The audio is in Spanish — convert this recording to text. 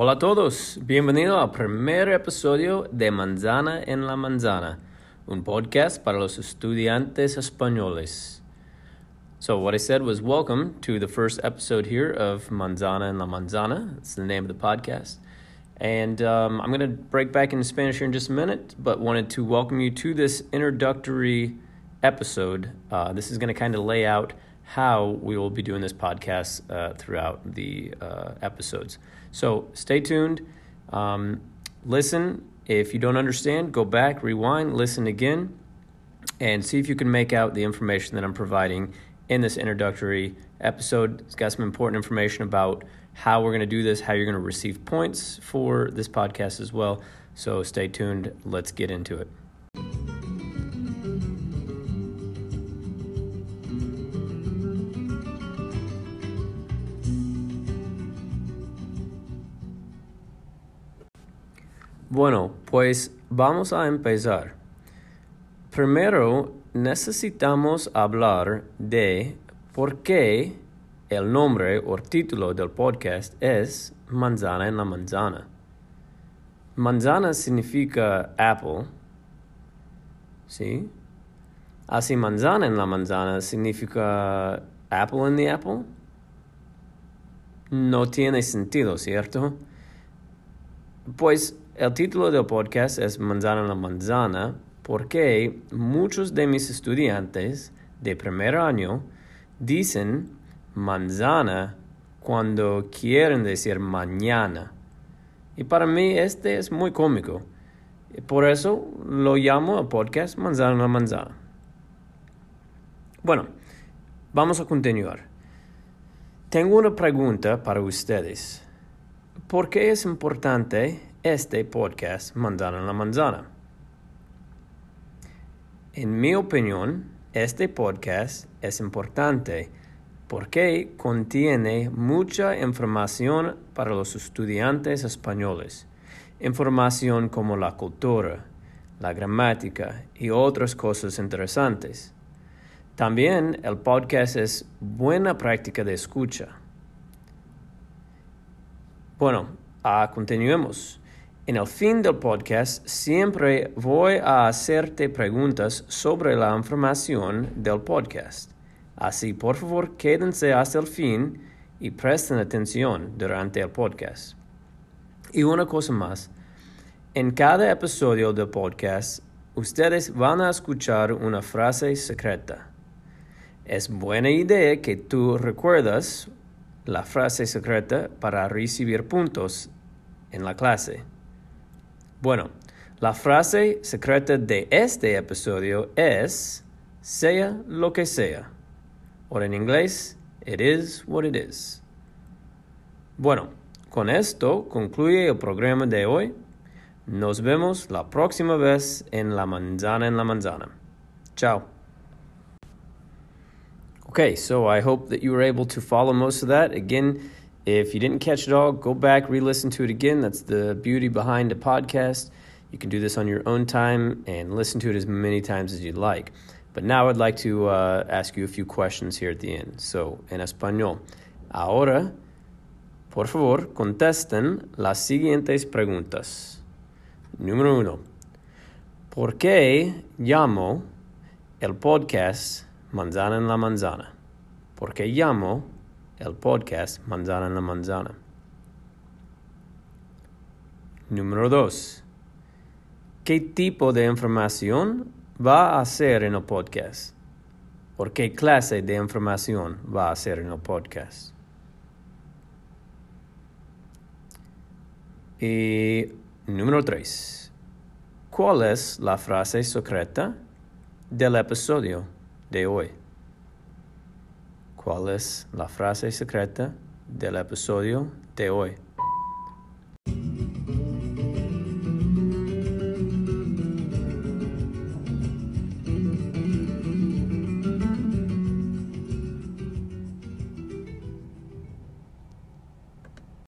Hola a todos, bienvenido al primer episodio de Manzana en la Manzana, un podcast para los estudiantes españoles. So, what I said was welcome to the first episode here of Manzana and la Manzana. It's the name of the podcast. And um, I'm going to break back into Spanish here in just a minute, but wanted to welcome you to this introductory episode. Uh, this is going to kind of lay out how we will be doing this podcast uh, throughout the uh, episodes. So stay tuned. Um, listen. If you don't understand, go back, rewind, listen again, and see if you can make out the information that I'm providing in this introductory episode. It's got some important information about how we're going to do this, how you're going to receive points for this podcast as well. So stay tuned. Let's get into it. Bueno, pues vamos a empezar. Primero necesitamos hablar de por qué el nombre o título del podcast es Manzana en la Manzana. Manzana significa apple, ¿sí? Así manzana en la manzana significa apple in the apple. No tiene sentido, ¿cierto? Pues el título del podcast es Manzana en la Manzana porque muchos de mis estudiantes de primer año dicen manzana cuando quieren decir mañana. Y para mí este es muy cómico. Por eso lo llamo el podcast Manzana la Manzana. Bueno, vamos a continuar. Tengo una pregunta para ustedes. ¿Por qué es importante este podcast Manzana en la Manzana. En mi opinión, este podcast es importante porque contiene mucha información para los estudiantes españoles. Información como la cultura, la gramática y otras cosas interesantes. También el podcast es buena práctica de escucha. Bueno, uh, continuemos. En el fin del podcast siempre voy a hacerte preguntas sobre la información del podcast. Así, por favor, quédense hasta el fin y presten atención durante el podcast. Y una cosa más, en cada episodio del podcast, ustedes van a escuchar una frase secreta. Es buena idea que tú recuerdas la frase secreta para recibir puntos en la clase. Bueno, la frase secreta de este episodio es sea lo que sea. O en inglés, it is what it is. Bueno, con esto concluye el programa de hoy. Nos vemos la próxima vez en La Manzana en la Manzana. Ciao. Okay, so I hope that you were able to follow most of that. Again, if you didn't catch it all, go back, re listen to it again. That's the beauty behind a podcast. You can do this on your own time and listen to it as many times as you'd like. But now I'd like to uh, ask you a few questions here at the end. So, en español. Ahora, por favor, contesten las siguientes preguntas. Número uno. ¿Por qué llamo el podcast Manzana en la Manzana? ¿Por qué llamo el podcast Manzana en la Manzana. Número 2. ¿Qué tipo de información va a hacer en el podcast? ¿Por qué clase de información va a hacer en el podcast? Y número 3. ¿Cuál es la frase secreta del episodio de hoy? Cuál es la frase secreta del episodio de hoy.